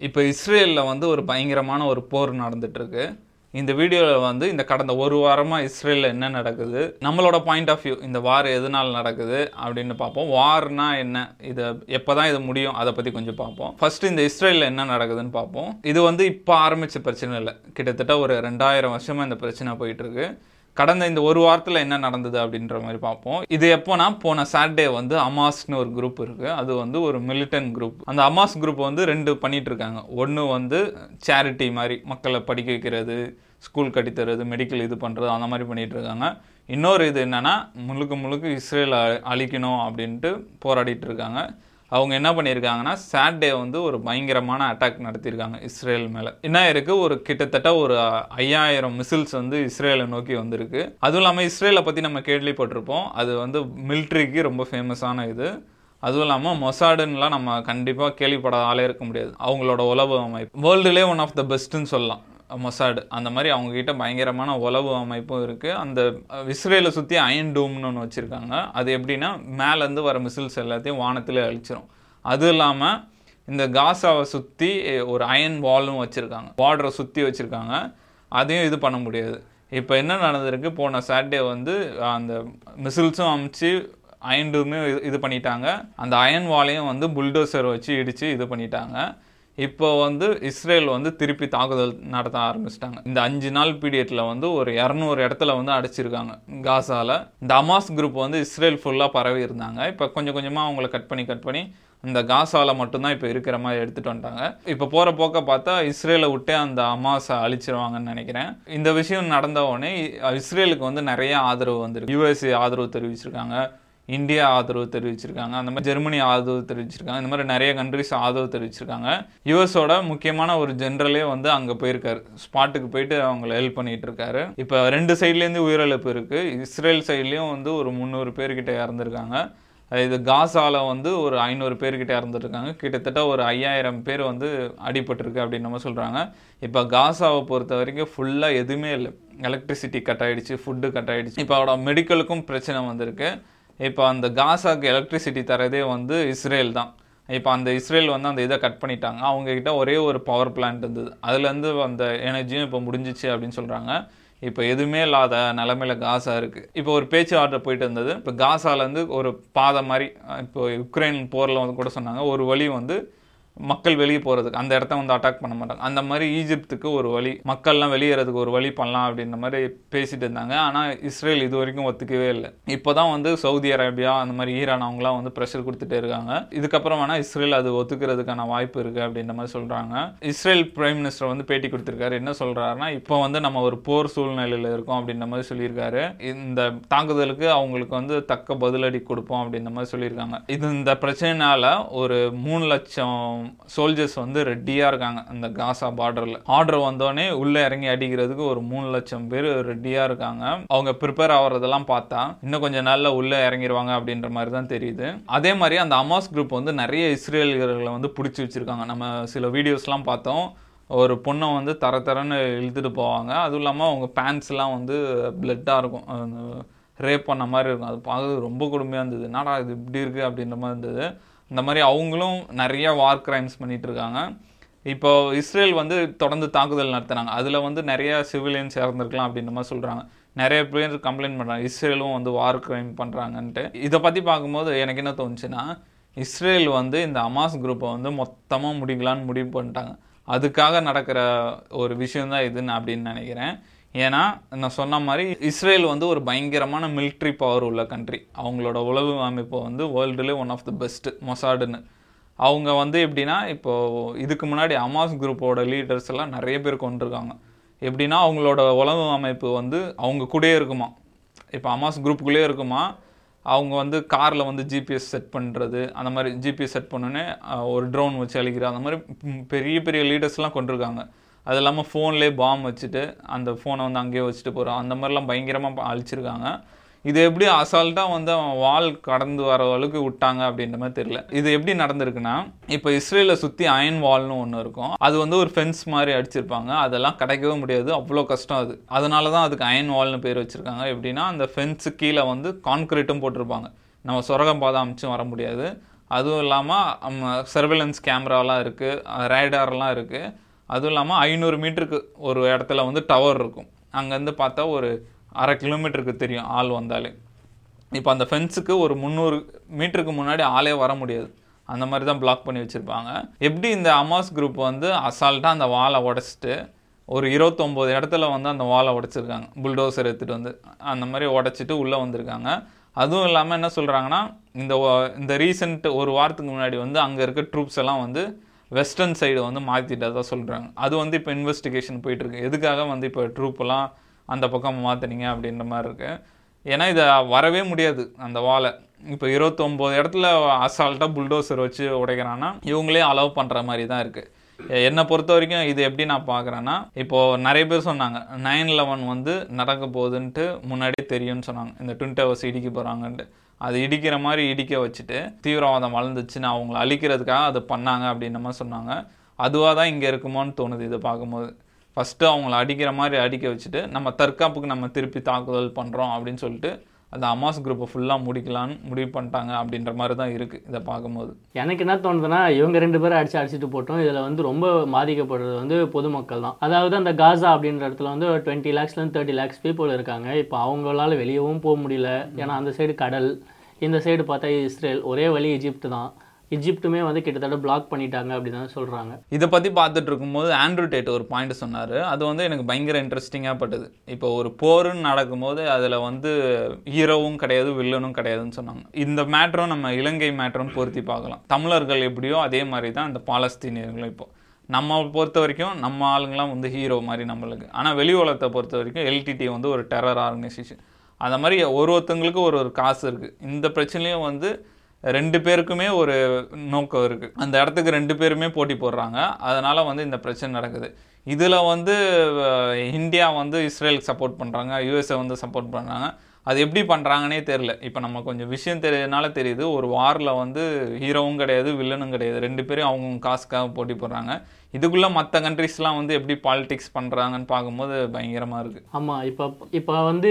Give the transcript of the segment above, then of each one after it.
இப்போ இஸ்ரேலில் வந்து ஒரு பயங்கரமான ஒரு போர் நடந்துகிட்ருக்கு இந்த வீடியோவில் வந்து இந்த கடந்த ஒரு வாரமாக இஸ்ரேலில் என்ன நடக்குது நம்மளோட பாயிண்ட் ஆஃப் வியூ இந்த வார் எதனால் நடக்குது அப்படின்னு பார்ப்போம். வார்னா என்ன? இதை எப்போ தான் இது முடியும்? அதை பற்றி கொஞ்சம் பார்ப்போம். ஃபஸ்ட்டு இந்த இஸ்ரேலில் என்ன நடக்குதுன்னு பார்ப்போம். இது வந்து இப்போ ஆரம்பித்த பிரச்சனை இல்லை. கிட்டத்தட்ட ஒரு ரெண்டாயிரம் வருஷமாக இந்த பிரச்சனை போயிட்டுருக்கு. கடந்த இந்த ஒரு வாரத்தில் என்ன நடந்தது அப்படின்ற மாதிரி பார்ப்போம். இது எப்போனா போன சாட்டர்டே வந்து அமாஸ்னு ஒரு குரூப் இருக்குது அது வந்து ஒரு மிலிட்டன் குரூப் அந்த அமாஸ் குரூப் வந்து ரெண்டு பண்ணிட்டு இருக்காங்க. ஒன்று வந்து சேரிட்டி மாதிரி மக்களை படிக்க வைக்கிறது ஸ்கூல் கட்டித்தரது மெடிக்கல் இது பண்ணுறது அந்த மாதிரி பண்ணிட்டு இருக்காங்க. இன்னொரு இது என்னென்னா முழுக்க முழுக்க இஸ்ரேலை அழிக்கணும் அப்படின்ட்டு போராடிட்டு இருக்காங்க. அவங்க என்ன பண்ணியிருக்காங்கன்னா சாட்டர்டே வந்து ஒரு பயங்கரமான அட்டாக் நடத்தியிருக்காங்க இஸ்ரேல் மேலே. என்ன இருக்குது ஒரு கிட்டத்தட்ட ஒரு ஐயாயிரம் மிசில்ஸ் வந்து இஸ்ரேலை நோக்கி வந்திருக்கு. அதுவும் இல்லாமல் இஸ்ரேலை பற்றி நம்ம கேள்விப்பட்டிருப்போம். அது வந்து மிலிட்ரிக்கு ரொம்ப ஃபேமஸான இது. அதுவும் இல்லாமல் மொசாடுன்னெலாம் நம்ம கண்டிப்பாக கேள்விப்படாத ஆளே இருக்க முடியாது. அவங்களோட உளவு அமைப்பு. வேர்ல்டுலேயே ஒன் ஆஃப் த பெஸ்ட்டுன்னு சொல்லலாம். மொசாடு அந்த மாதிரி அவங்கக்கிட்ட பயங்கரமான உளவு அமைப்பும் இருக்குது அந்த இஸ்ரேலை சுற்றி அயன் டூம்னு ஒன்று வச்சுருக்காங்க. அது எப்படின்னா மேலேருந்து வர மிசில்ஸ் எல்லாத்தையும் வானத்தில் அழிச்சிரும். அதுவும் இல்லாமல் இந்த காசாவை சுற்றி ஒரு அயன் வாலும் வச்சுருக்காங்க. பார்டரை சுற்றி வச்சுருக்காங்க. அதையும் இது பண்ண முடியாது. இப்போ என்ன நடந்திருக்கு? போன சாட்டர்டே வந்து அந்த மிசில்ஸும் அமுச்சு அயன் டூமே இது பண்ணிட்டாங்க. அந்த அயன் வாலையும் வந்து புல்டோசர் வச்சு இடித்து இது பண்ணிட்டாங்க. இப்போ வந்து இஸ்ரேல் வந்து திருப்பி தாக்குதல் நடத்த ஆரம்பிச்சிட்டாங்க. இந்த அஞ்சு நாள் பீரியட்ல வந்து ஒரு இரநூறு இடத்துல வந்து அடிச்சிருக்காங்க. காசால இந்த அமாஸ் குரூப் வந்து இஸ்ரேல் ஃபுல்லாக பரவி இருந்தாங்க. இப்போ கொஞ்சம் கொஞ்சமாக அவங்கள கட் பண்ணி கட் பண்ணி இந்த காசாவில் மட்டும்தான் இப்போ இருக்கிற மாதிரி எடுத்துகிட்டு வந்துட்டாங்க. இப்போ போகிற போக்க பார்த்தா இஸ்ரேலை விட்டே அந்த அமாஸை அழிச்சிருவாங்கன்னு நினைக்கிறேன். இந்த விஷயம் நடந்த உடனே இஸ்ரேலுக்கு வந்து நிறைய ஆதரவு வந்துருக்கு. யூஎஸ்ஏ ஆதரவு தெரிவிச்சிருக்காங்க. இந்தியா ஆதரவு தெரிவிச்சிருக்காங்க. அந்த மாதிரி ஜெர்மனி ஆதரவு தெரிவிச்சிருக்காங்க. இந்த மாதிரி நிறைய கண்ட்ரிஸ் ஆதரவு தெரிவிச்சிருக்காங்க. யூஎஸோட முக்கியமான ஒரு ஜென்ரலே வந்து அங்கே போயிருக்காரு. ஸ்பாட்டுக்கு போயிட்டு அவங்கள ஹெல்ப் பண்ணிட்டு இருக்காரு. இப்போ ரெண்டு சைட்லேருந்து உயிரிழப்பு இருக்கு. இஸ்ரேல் சைட்லேயும் வந்து ஒரு முந்நூறு பேர்கிட்ட இறந்துருக்காங்க. இது காசால வந்து ஒரு ஐநூறு பேர்கிட்ட இறந்துருக்காங்க. கிட்டத்தட்ட ஒரு ஐயாயிரம் பேர் வந்து அடிபட்டிருக்கு அப்படின்னு நம்ம சொல்கிறாங்க இப்போ காசாவை பொறுத்த வரைக்கும் ஃபுல்லாக எதுவுமே இல்லை. எலக்ட்ரிசிட்டி கட் ஆயிடுச்சு ஃபுட்டு கட் ஆயிடுச்சு. இப்போ அவட மெடிக்கலுக்கும் பிரச்சனை வந்திருக்கு. இப்போ அந்த காசாக்கு எலக்ட்ரிசிட்டி தரதே வந்து இஸ்ரேல் தான். இப்போ அந்த இஸ்ரேல் வந்து அந்த இதை கட் பண்ணிட்டாங்க. அவங்கக்கிட்ட ஒரே ஒரு பவர் பிளான்ட் இருந்தது. அதுலேருந்து அந்த எனர்ஜியும் இப்போ முடிஞ்சிச்சு அப்படின்னு சொல்கிறாங்க இப்போ எதுவுமே இல்லாத நிலமையில காசா இருக்கு. இப்போ ஒரு பேச்சுவார்த்தை போயிட்டு இருந்தது. இப்போ காசாலேருந்து ஒரு பாதை மாதிரி இப்போ யுக்ரைன் போரில் வந்து கூட சொன்னாங்க. ஒரு வழி வந்து மக்கள் வெளியே போகிறதுக்கு அந்த இடத்த வந்து அட்டாக் பண்ண மாட்டாங்க. அந்த மாதிரி ஈஜிப்துக்கு ஒரு வழி மக்கள்லாம் வெளியேறதுக்கு ஒரு வழி பண்ணலாம் அப்படின்ற மாதிரி பேசிட்டு இருந்தாங்க. ஆனால் இஸ்ரேல் இது வரைக்கும் ஒத்துக்கவே இல்லை. இப்போ தான் வந்து சவுதி அரேபியா அந்த மாதிரி ஈரான் அவங்களாம் வந்து ப்ரெஷர் கொடுத்துட்டே இருக்காங்க. இதுக்கப்புறம் வேணால் இஸ்ரேல் அது ஒத்துக்கிறதுக்கான வாய்ப்பு இருக்குது அப்படின்ற மாதிரி சொல்கிறாங்க இஸ்ரேல் பிரைம் மினிஸ்டர் வந்து பேட்டி கொடுத்துருக்காரு. என்ன சொல்கிறாருன்னா இப்போ வந்து நம்ம ஒரு போர் சூழ்நிலையில் இருக்கோம் அப்படின்ற மாதிரி சொல்லியிருக்காரு. இந்த தாக்குதலுக்கு அவங்களுக்கு வந்து தக்க பதிலடி கொடுப்போம் அப்படின்ற மாதிரி சொல்லியிருக்காங்க. இது இந்த பிரச்சனைனால ஒரு மூணு லட்சம் சோல்ஜர்ஸ் வந்து ரெடியாக இருக்காங்க. அந்த காசா பார்டரில் ஆர்டர் வந்தோடனே உள்ளே இறங்கி அடிக்கிறதுக்கு ஒரு மூணு லட்சம் பேர் ரெடியாக இருக்காங்க. அவங்க ப்ரிப்பேர் ஆகிறதெல்லாம் பார்த்தா இன்னும் கொஞ்சம் நாளில் உள்ளே இறங்கிடுவாங்க அப்படின்ற மாதிரி தான் தெரியுது. அதே மாதிரி அந்த அமாஸ் குரூப் வந்து நிறைய இஸ்ரேலியர்களை வந்து பிடிச்சி வச்சிருக்காங்க. நம்ம சில வீடியோஸ்லாம் பார்த்தோம். ஒரு பொண்ணை வந்து தர தரன்னு இழுத்துட்டு போவாங்க. அதுவும் இல்லாமல் அவங்க பேண்ட்ஸ்லாம் வந்து பிளட்டாக இருக்கும். ரேப் பண்ண மாதிரி இருக்கும். அது பார்க்கறது ரொம்ப கொடுமையாக இருந்தது. என்னடா இது இப்படி இருக்குது அப்படின்ற மாதிரி இருந்தது. இந்த மாதிரி அவங்களும் நிறைய வார் கிரைம்ஸ் பண்ணிட்டு இருக்காங்க. இப்போ இஸ்ரேல் வந்து தொடர்ந்து தாக்குதல் நடத்துனாங்க அதில் வந்து நிறைய சிவிலியன்ஸ் இறந்துருக்கலாம் அப்படின்ற மாதிரி சொல்கிறாங்க நிறைய பேர் கம்ப்ளைண்ட் பண்ணுறாங்க இஸ்ரேலும் வந்து வார் கிரைம் பண்ணுறாங்கன்ட்டு இதை பற்றி பார்க்கும்போது எனக்கு என்ன தோணுச்சுன்னா இஸ்ரேல் வந்து இந்த அமாஸ் குரூப்பை வந்து மொத்தமாக முடிக்கலான்னு முடிவு பண்ணிட்டாங்க. அதுக்காக நடக்கிற ஒரு விஷயந்தான் இதுன்னு அப்படின்னு நினைக்கிறேன். ஏன்னா நான் சொன்ன மாதிரி இஸ்ரேல் வந்து ஒரு பயங்கரமான மிலிட்ரி பவர் உள்ள கண்ட்ரி அவங்களோட உளவு அமைப்பு வந்து வேர்ல்டுலேயே ஒன் ஆஃப் த பெஸ்ட்டு மொசாடுன்னு. அவங்க வந்து எப்படின்னா இப்போது இதுக்கு முன்னாடி அமாஸ் குரூப்போட லீடர்ஸ் எல்லாம் நிறைய பேர் கொண்டிருக்காங்க எப்படின்னா அவங்களோட உளவு அமைப்பு வந்து அவங்க கூடயே இருக்குமா? இப்போ அமாஸ் குரூப்புக்குள்ளேயே இருக்குமா? அவங்க வந்து காரில் வந்து ஜிபிஎஸ் செட் பண்ணுறது அந்த மாதிரி ஜிபிஎஸ் செட் பண்ணோன்னே ஒரு ட்ரோன் வச்சு அழிக்கிறது அந்த மாதிரி பெரிய பெரிய லீடர்ஸ்லாம் கொண்டிருக்காங்க அது இல்லாமல் ஃபோன்லேயே பாம் வச்சுட்டு அந்த ஃபோனை வந்து அங்கேயே வச்சுட்டு போகிறோம் அந்த மாதிரிலாம் பயங்கரமாக அழிச்சிருக்காங்க. இது எப்படி அசால்ட்டாக வந்து அவன் வால் கடந்து வர அளவுக்கு விட்டாங்க அப்படின்ற மாதிரி தெரியல. இது எப்படி நடந்திருக்குன்னா இப்போ இஸ்ரேலை சுற்றி அயன் வால்னு ஒன்று இருக்கும். அது வந்து ஒரு ஃபென்ஸ் மாதிரி அடிச்சிருப்பாங்க. அதெல்லாம் கிடைக்கவே முடியாது. அவ்வளோ கஷ்டம் அது. அதனால தான் அதுக்கு அயன் வால்னு பேர் வச்சுருக்காங்க. எப்படின்னா அந்த ஃபென்ஸு கீழே வந்து கான்க்ரீட்டும் போட்டிருப்பாங்க. நம்ம சொரகம் பாதை அமைச்சும் வர முடியாது. அதுவும் இல்லாமல் சர்வேலன்ஸ் கேமராலாம் இருக்குது ரேடார்லாம் இருக்குது அதுவும் இல்லாமல் ஐநூறு மீட்டருக்கு ஒரு இடத்துல வந்து டவர் இருக்கும். அங்கேருந்து பார்த்தா ஒரு அரை கிலோமீட்டருக்கு தெரியும் ஆள் வந்தாலே. இப்போ அந்த ஃபென்ஸுக்கு ஒரு முந்நூறு மீட்டருக்கு முன்னாடி ஆளே வர முடியாது. அந்த மாதிரி தான் பிளாக் பண்ணி வச்சுருப்பாங்க. எப்படி இந்த அமாஸ் குரூப் வந்து அசால்ட்டாக அந்த வாலை உடச்சிட்டு ஒரு இருபத்தொம்போது இடத்துல வந்து அந்த வாலை உடைச்சிருக்காங்க. புல்டோசர் எடுத்துகிட்டு வந்து அந்த மாதிரி உடச்சிட்டு உள்ளே வந்திருக்காங்க. அதுவும் இல்லாமல் என்ன சொல்கிறாங்கன்னா இந்த இந்த ரீசெண்ட் ஒரு வாரத்துக்கு முன்னாடி வந்து அங்கே இருக்க ட்ரூப்ஸ் எல்லாம் வந்து வெஸ்டர்ன் சைடு வந்து மாற்றிட்டதாக சொல்கிறாங்க அது வந்து இப்போ இன்வெஸ்டிகேஷன் போயிட்டுருக்கு. எதுக்காக வந்து இப்போ ட்ரூப்பெல்லாம் அந்த பக்கம் மாற்றுனீங்க அப்படின்ற மாதிரி இருக்குது ஏன்னா இதை வரவே முடியாது அந்த வாலை இப்போ இருபத்தொம்போது இடத்துல அசால்ட்டாக புல்டோசர் வச்சு உடைக்கிறான்னா இவங்களே அலோவ் பண்ணுற மாதிரி தான் இருக்குது என்னை பொறுத்த வரைக்கும் இது எப்படி நான் பார்க்குறேன்னா இப்போது நிறைய பேர் சொன்னாங்க நைன் லெவன் வந்து நடக்க போகுதுன்ட்டு முன்னாடியே தெரியும்னு சொன்னாங்க. இந்த ட்வின் டவர்ஸ் இடிக்க போகிறாங்கன்ட்டு அது இடிக்கிற மாதிரி இடிக்க வச்சுட்டு தீவிரவாதம் வளர்ந்துச்சுன்னு அவங்கள அழிக்கிறதுக்காக அது பண்ணாங்க அப்படின்ற மாதிரி சொன்னாங்க. அதுவாக தான் இங்கே இருக்குமோன்னு தோணுது இதை பார்க்கும்போது. ஃபஸ்ட்டு அவங்கள அடிக்கிற மாதிரி அடிக்க வச்சுட்டு நம்ம தற்காப்புக்கு நம்ம திருப்பி தாக்குதல் பண்ணுறோம் அப்படின்னு சொல்லிட்டு அந்த அமாஸ் குரூப்பை ஃபுல்லாக முடிக்கலான்னு முடிவு பண்ணிட்டாங்க அப்படின்ற மாதிரி தான் இருக்குது இதை பார்க்கும்போது. எனக்கு என்ன தோணுதுன்னா இவங்க ரெண்டு பேரும் அடிச்சு அடிச்சுட்டு போட்டோம். இதில் வந்து ரொம்ப பாதிக்கப்படுறது வந்து பொதுமக்கள் தான். அதாவது அந்த காசா அப்படின்ற இடத்துல வந்து டுவெண்ட்டி லேக்ஸ்லேருந்து தேர்ட்டி லேக்ஸ் பீப்புள் இருக்காங்க. இப்போ அவங்களால வெளியவும் போக முடியல. ஏன்னா அந்த சைடு கடல் இந்த சைடு பார்த்தா இஸ்ரேல் ஒரே வழி எஜிப்ட் தான். எஜிப்ட்டுமே வந்து கிட்டத்தட்ட பிளாக் பண்ணிட்டாங்க அப்படின்னு தான் சொல்கிறாங்க இதை பற்றி பார்த்துட்டு இருக்கும்போது ஆண்ட்ரூ டேட் ஒரு பாயிண்ட் சொன்னார். அது வந்து எனக்கு பயங்கர இன்ட்ரெஸ்டிங்காக பட்டது. இப்போ ஒரு போருன்னு நடக்கும்போது அதில் வந்து ஹீரோவும் கிடையாது வில்லனும் கிடையாதுன்னு சொன்னாங்க. இந்த மேட்டரும் நம்ம இலங்கை மேட்டரும் பொருத்தி பார்க்கலாம். தமிழர்கள் எப்படியோ அதே மாதிரி தான் இந்த பாலஸ்தீனியர்களும் இப்போ. நம்ம பொறுத்த வரைக்கும் நம்ம ஆளுங்களாம் வந்து ஹீரோ மாதிரி நம்மளுக்கு. ஆனால் வெளி உலகத்தை பொறுத்த வரைக்கும் எல்டிடி வந்து ஒரு டெரர் ஆர்கனைசேஷன் அந்த மாதிரி ஒரு ஒருத்தங்களுக்கு ஒரு ஒரு காசு இருக்குது இந்த பிரச்சனையும் வந்து ரெண்டு பேருக்குமே ஒரு நோக்கம் இருக்குது அந்த இடத்துக்கு ரெண்டு பேருமே போட்டி போடுறாங்க. அதனால் வந்து இந்த பிரச்சனை நடக்குது. இதில் வந்து இந்தியா வந்து இஸ்ரேலுக்கு சப்போர்ட் பண்ணுறாங்க யூஎஸ்ஏ வந்து சப்போர்ட் பண்ணுறாங்க அது எப்படி பண்ணுறாங்கன்னே தெரில இப்போ நம்ம கொஞ்சம் விஷயம் தெரியுதுனால தெரியுது. ஒரு வாரில் வந்து ஹீரோவும் கிடையாது வில்லனும் கிடையாது. ரெண்டு பேரும் அவங்கவுங்க காசுக்காக போட்டி போடுறாங்க. இதுக்குள்ளே மற்ற கண்ட்ரிஸ்லாம் வந்து எப்படி பாலிடிக்ஸ் பண்ணுறாங்கன்னு பார்க்கும்போது பயங்கரமாக இருக்குது ஆமாம் இப்போ இப்போ வந்து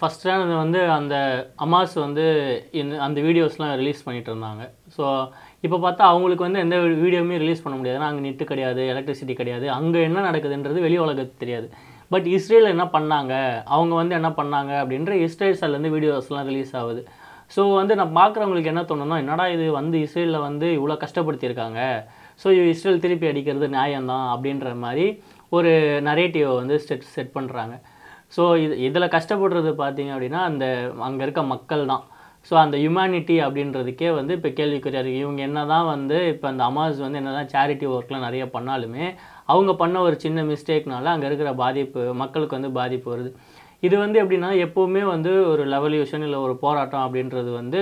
ஃபஸ்ட்டானது வந்து அந்த அமாஸ் வந்து அந்த வீடியோஸ்லாம் ரிலீஸ் பண்ணிட்டு இருந்தாங்க. ஸோ இப்போ பார்த்தா அவங்களுக்கு வந்து எந்த வீடியோவுமே ரிலீஸ் பண்ண முடியாது. ஏன்னா அங்கே நெட்டு கிடையாது எலக்ட்ரிசிட்டி கிடையாது. அங்கே என்ன நடக்குதுன்றது வெளி உலகத்துக்கு தெரியாது. பட் இஸ்ரேல் என்ன பண்ணாங்க? அவங்க வந்து என்ன பண்ணாங்க? அப்படின்ற இஸ்ரேல் சைட்லேருந்து வீடியோஸ்லாம் ரிலீஸ் ஆகுது. ஸோ வந்து நான் பார்க்குறவங்களுக்கு என்ன தோணுன்னா என்னடா இது வந்து இஸ்ரேலில் வந்து இவ்வளோ கஷ்டப்படுத்தியிருக்காங்க? ஸோ இஸ்ரேல் திருப்பி அடிக்கிறது நியாயம்தான் அப்படின்ற மாதிரி ஒரு நரேட்டிவை வந்து செட் செட் பண்ணுறாங்க ஸோ இது இதில் கஷ்டப்படுறது பார்த்தீங்க அப்படின்னா அந்த அங்கே இருக்க மக்கள் தான் ஸோ அந்த ஹியூமனிட்டி அப்படின்றதுக்கே வந்து இப்போ கேள்விக்குறியாக இருக்குது இவங்க என்ன தான் வந்து இப்போ அந்த அமாஸ் வந்து என்ன தான் சேரிட்டி ஒர்க்லாம் நிறைய பண்ணாலுமே அவங்க பண்ண ஒரு சின்ன மிஸ்டேக்னால அங்கே இருக்கிற பாதிப்பு மக்களுக்கு வந்து பாதிப்பு வருது. இது வந்து எப்படின்னா எப்போவுமே வந்து ஒரு லெவல்யூஷன் இல்லை ஒரு போராட்டம் அப்படின்றது வந்து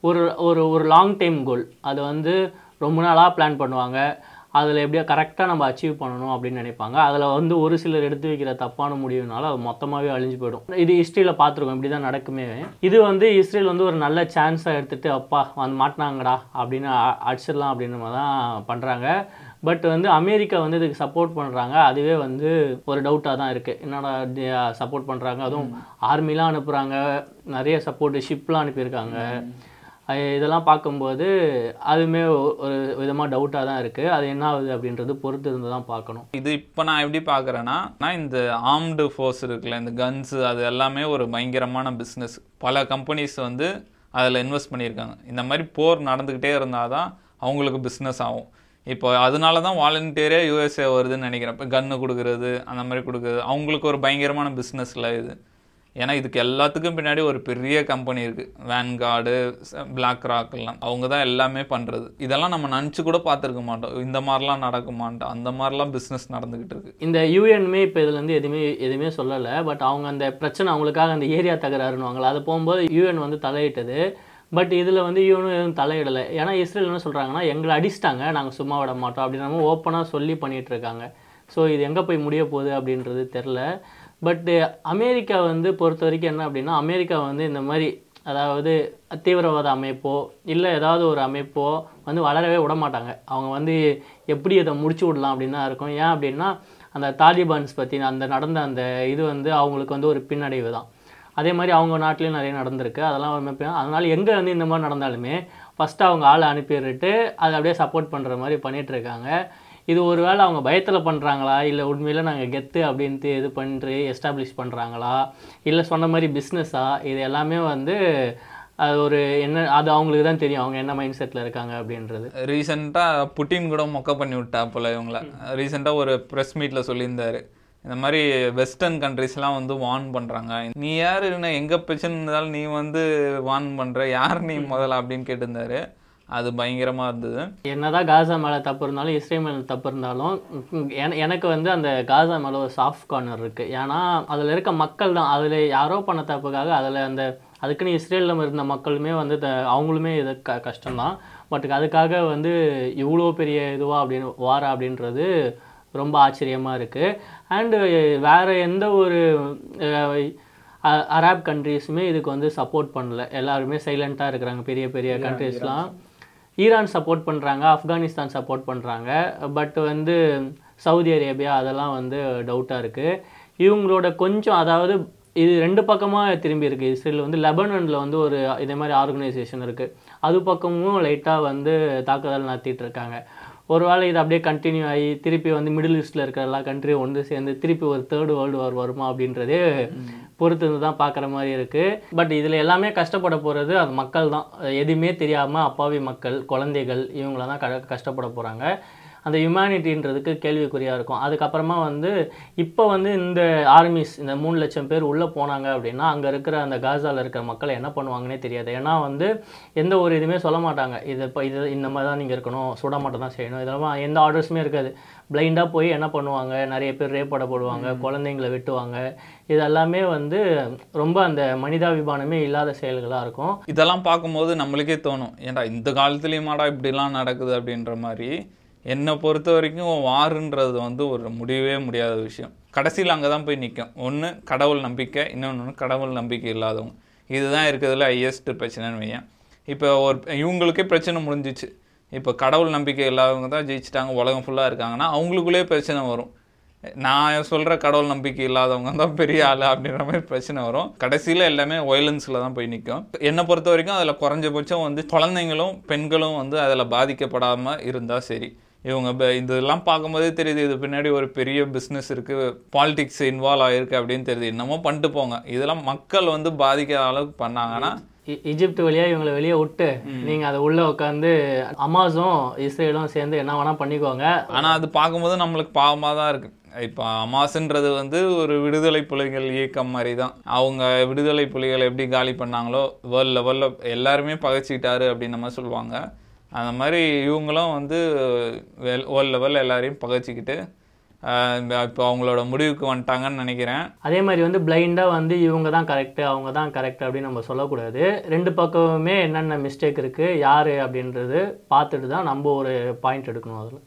ஒரு ஒரு ஒரு லாங் டைம் கோல் அது வந்து ரொம்ப நாளாக பிளான் பண்ணுவாங்க. அதில் எப்படியோ கரெக்டாக நம்ம அச்சீவ் பண்ணணும் அப்படின்னு நினைப்பாங்க. அதில் வந்து ஒரு சிலர் எடுத்து வைக்கிற தப்பான முடிவுனால அது மொத்தமாகவே அழிஞ்சு போயிடும். இது ஹிஸ்ட்ரியில் பார்த்துருக்கோம். இப்படி தான் நடக்குமே. இது வந்து இஸ்ரேல் வந்து ஒரு நல்ல சான்ஸாக எடுத்துகிட்டு அப்பா வந்து மாட்டினாங்கடா அப்படின்னு அடிச்சிடலாம் அப்படின்னு தான் பண்ணுறாங்க பட் வந்து அமெரிக்கா வந்து இதுக்கு சப்போர்ட் பண்ணுறாங்க அதுவே வந்து ஒரு டவுட்டாக தான் இருக்குது என்னடா சப்போர்ட் பண்ணுறாங்க அதுவும் ஆர்மிலாம் அனுப்புகிறாங்க நிறைய சப்போர்ட் ஷிப்லாம் அனுப்பியிருக்காங்க. இதெல்லாம் பார்க்கும்போது அதுவுமே ஒரு விதமாக டவுட்டாக தான் இருக்குது அது என்ன ஆகுது அப்படின்றது பொறுத்து இருந்து தான் பார்க்கணும். இது இப்போ நான் எப்படி பார்க்குறேன்னா நான் இந்த ஆர்ம்டு ஃபோர்ஸ் இருக்குல்ல இந்த கன்ஸு அது எல்லாமே ஒரு பயங்கரமான பிஸ்னஸ் பல கம்பெனிஸ் வந்து அதில் இன்வெஸ்ட் பண்ணியிருக்காங்க. இந்த மாதிரி போர் நடந்துக்கிட்டே இருந்தால் தான் அவங்களுக்கு பிஸ்னஸ் ஆகும். இப்போ அதனால தான் வாலண்டியரே யூஎஸ்ஏ வருதுன்னு நினைக்கிறேன். இப்போ கன்று கொடுக்குறது அந்த மாதிரி கொடுக்குறது அவங்களுக்கு ஒரு பயங்கரமான பிஸ்னஸில் இது. ஏன்னா இதுக்கு எல்லாத்துக்கும் பின்னாடி ஒரு பெரிய கம்பெனி இருக்குது வேன்கார்டு பிளாக் ராக் எல்லாம். அவங்க தான் எல்லாமே பண்ணுறது இதெல்லாம் நம்ம நினச்சி கூட பார்த்துருக்க மாட்டோம். இந்த மாதிரிலாம் நடக்க மாட்டோம். அந்த மாதிரிலாம் பிஸ்னஸ் நடந்துக்கிட்டு இருக்கு. இந்த யூஎன்மே இப்போ இதுல இருந்து எதுவுமே எதுவுமே சொல்லலை. பட் அவங்க அந்த பிரச்சனை அவங்களுக்காக அந்த ஏரியா தகராறுனுவாங்களா அது போகும்போது யூஎன் வந்து தலையிட்டது. பட் இதில் வந்து இவனும் எதுவும் தலையிடலை. ஏன்னா இஸ்ரேல் என்ன சொல்கிறாங்கன்னா எங்களை அடிச்சிட்டாங்க. நாங்கள் சும்மா விட மாட்டோம். அப்படின்னு ஓப்பனாக சொல்லி பண்ணிகிட்ருக்காங்க இருக்காங்க. ஸோ இது எங்கே போய் முடிய போகுது அப்படின்றது தெரில பட்டு அமெரிக்கா uh, வந்து பொறுத்த வரைக்கும் என்ன அப்படின்னா அமெரிக்கா வந்து இந்த மாதிரி அதாவது தீவிரவாத அமைப்போ இல்லை ஏதாவது ஒரு அமைப்போ வந்து வளரவே விட மாட்டாங்க அவங்க வந்து எப்படி இதை முடிச்சு விடலாம் அப்படின்னு இருக்கும். ஏன் அப்படின்னா அந்த தாலிபான்ஸ் பற்றி அந்த நடந்த அந்த இது வந்து அவங்களுக்கு வந்து ஒரு பின்னடைவு தான். அதே மாதிரி அவங்க நாட்டிலையும் நிறைய நடந்திருக்கு. அதெல்லாம் ஒரு அமைப்பு. அதனால் எங்கே வந்து இந்த மாதிரி நடந்தாலுமே ஃபஸ்ட்டு அவங்க ஆளை அனுப்பிடுட்டு அதை அப்படியே சப்போர்ட் பண்ணுற மாதிரி பண்ணிகிட்ருக்காங்க இது ஒருவேளை அவங்க பயத்தில் பண்ணுறாங்களா இல்லை உண்மையில் நாங்கள் கெத்து அப்படின்ட்டு இது பண்ணி எஸ்டாப்ளிஷ் பண்ணுறாங்களா இல்லை சொன்ன மாதிரி பிஸ்னஸா இது எல்லாமே வந்து அது ஒரு என்ன அது அவங்களுக்கு தான் தெரியும். அவங்க என்ன மைண்ட் செட்டில் இருக்காங்க அப்படின்றது. ரீசெண்டாக புட்டின் கூட மொக்க பண்ணி விட்டா போல இவங்கள. ரீசெண்டாக ஒரு ப்ரெஸ் மீட்டில் சொல்லியிருந்தாரு. இந்த மாதிரி வெஸ்டர்ன் கண்ட்ரிஸ்லாம் வந்து வார்ன் பண்ணுறாங்க நீ யார்? என்ன எங்கே பிரச்சனை இருந்தாலும் நீ வந்து வார்ன் பண்ணுற யார் நீ முதல்ல அப்படின்னு கேட்டிருந்தாரு. அது பயங்கரமாக இருந்தது. என்னதான் காசா மேலே தப்பு இருந்தாலும் இஸ்ரேல் மேலே தப்பு இருந்தாலும் எனக்கு வந்து அந்த காசா மேலே ஒரு சாஃப்ட் கார்னர் இருக்குது ஏன்னா அதில் இருக்க மக்கள் தான் அதில் யாரோ பண்ண தப்புக்காக அதில் அந்த அதுக்குன்னு இஸ்ரேலில் இருந்த மக்களுமே வந்து அவங்களுமே இது க கஷ்டம்தான். பட் அதுக்காக வந்து இவ்வளோ பெரிய இதுவா அப்படின்னு வாரா அப்படின்றது ரொம்ப ஆச்சரியமாக இருக்குது அண்டு வேறு எந்த ஒரு அரப் கண்ட்ரீஸுமே இதுக்கு வந்து சப்போர்ட் பண்ணல. எல்லாருமே சைலண்ட்டாக இருக்கிறாங்க பெரிய பெரிய கண்ட்ரீஸ்லாம் ஈரான் சப்போர்ட் பண்ணுறாங்க ஆப்கானிஸ்தான் சப்போர்ட் பண்ணுறாங்க பட் வந்து சவுதி அரேபியா அதெல்லாம் வந்து டவுட்டாக இருக்குது இவங்களோட கொஞ்சம் அதாவது இது ரெண்டு பக்கமாக திரும்பி இருக்குது இஸ்ரேல் வந்து லெபனனில் வந்து ஒரு இதே மாதிரி ஆர்கனைசேஷன் இருக்குது அது பக்கமும் லைட்டாக வந்து தாக்குதல் நடத்திட்டு இருக்காங்க. ஒரு வேளை இது அப்படியே கண்டினியூ ஆகி திருப்பி வந்து மிடில் ஈஸ்டில் இருக்கிற எல்லா கண்ட்ரியும் ஒன்று சேர்ந்து திருப்பி ஒரு தேர்டு வேர்ல்டு வார் வருமா அப்படின்றதே பொறுத்து இருந்து தான் பார்க்குற மாதிரி இருக்குது பட் இதில் எல்லாமே கஷ்டப்பட போகிறது அது மக்கள் தான் எதுவுமே தெரியாமல் அப்பாவி மக்கள் குழந்தைகள் இவங்கள தான் க கஷ்டப்பட போகிறாங்க அந்த ஹியூமனிட்டின்றதுக்கு கேள்விக்குறியாக இருக்கும். அதுக்கப்புறமா வந்து இப்போ வந்து இந்த ஆர்மிஸ் இந்த மூணு லட்சம் பேர் உள்ளே போனாங்க அப்படின்னா அங்கே இருக்கிற அந்த காசாவில் இருக்கிற மக்கள் என்ன பண்ணுவாங்கன்னே தெரியாது. ஏன்னா வந்து எந்த ஒரு இதுவுமே சொல்ல மாட்டாங்க. இது இப்போ இது இந்த மாதிரி தான் நீங்கள் இருக்கணும் சுட மட்டும் தான் செய்யணும். இதெல்லாம் எந்த ஆர்டர்ஸுமே இருக்காது. பிளைண்டாக போய் என்ன பண்ணுவாங்க? நிறைய பேர் ரேப் போடுவாங்க குழந்தைங்களை வெட்டுவாங்க. இது எல்லாமே வந்து ரொம்ப அந்த மனிதாபிமானமே இல்லாத செயல்களாக இருக்கும். இதெல்லாம் பார்க்கும்போது நம்மளுக்கே தோணும். ஏன்டா இந்த காலத்துலேயுமாடா இப்படிலாம் நடக்குது அப்படின்ற மாதிரி. என்னை பொறுத்த வரைக்கும் வாருன்றது வந்து ஒரு முடியவே முடியாத விஷயம். கடைசியில் அங்கே தான் போய் நிற்கும் ஒன்று கடவுள் நம்பிக்கை இன்னொன்று கடவுள் நம்பிக்கை இல்லாதவங்க. இதுதான் இருக்கிறதுல ஹையஸ்ட் பிரச்சனைன்னு வையன். இப்போ ஒரு இவங்களுக்கே பிரச்சனை முடிஞ்சிச்சு. இப்போ கடவுள் நம்பிக்கை இல்லாதவங்க தான் ஜெயிச்சிட்டாங்க உலகம் ஃபுல்லாக இருக்காங்கன்னா அவங்களுக்குள்ளேயே பிரச்சனை வரும். நான் சொல்கிற கடவுள் நம்பிக்கை இல்லாதவங்க தான் பெரிய ஆள் அப்படின்ற மாதிரி பிரச்சனை வரும். கடைசியில் எல்லாமே வயலன்ஸில் தான் போய் நிற்கும் என்னை பொறுத்த வரைக்கும் அதில் குறைஞ்சபட்சம் வந்து குழந்தைங்களும் பெண்களும் வந்து அதில் பாதிக்கப்படாமல் இருந்தால் சரி. இவங்க ப- இதெல்லாம் பார்க்கும்போதே தெரியுது இது பின்னாடி ஒரு பெரிய பிஸ்னஸ் இருக்குது பாலிடிக்ஸ் இன்வால்வ் ஆகிருக்கு அப்படின்னு தெரியுது. என்னமோ பண்ணிட்டு போங்க. இதெல்லாம் மக்கள் வந்து பாதிக்காத அளவுக்கு பண்ணாங்கன்னா எஜிப்ட் வழியாக இவங்களை வெளியே விட்டு நீங்கள் அதை உள்ளே உட்காந்து அமாஸும் இஸ்ரேலும் சேர்ந்து என்ன வேணால் பண்ணிக்கோங்க. ஆனால் அது பார்க்கும்போது நம்மளுக்கு பாவமாக தான் இருக்கு. இப்போ அமாஸ்ன்றது வந்து ஒரு விடுதலை புலிகள் இயக்கம் மாதிரி தான் அவங்க விடுதலை புலிகளை எப்படி காலி பண்ணாங்களோ வேர்ல்ட் லெவலில் எல்லாருமே பகைச்சிக்கிட்டாரு அப்படின்னு நம்ம சொல்லுவாங்க. அந்த மாதிரி இவங்களும் வந்து வெல் ஓல் லெவலில் எல்லாரையும் பகைச்சிக்கிட்டு இப்போ அவங்களோட முடிவுக்கு வந்துட்டாங்கன்னு நினைக்கிறேன். அதே மாதிரி வந்து பிளைண்டாக வந்து இவங்க தான் கரெக்டு அவங்க தான் கரெக்ட் அப்படின்னு நம்ம சொல்லக்கூடாது. ரெண்டு பக்கமுமே என்னென்ன மிஸ்டேக் இருக்குது யார் அப்படின்றது பார்த்துட்டு தான் நம்ம ஒரு பாயிண்ட் எடுக்கணும் அதில்.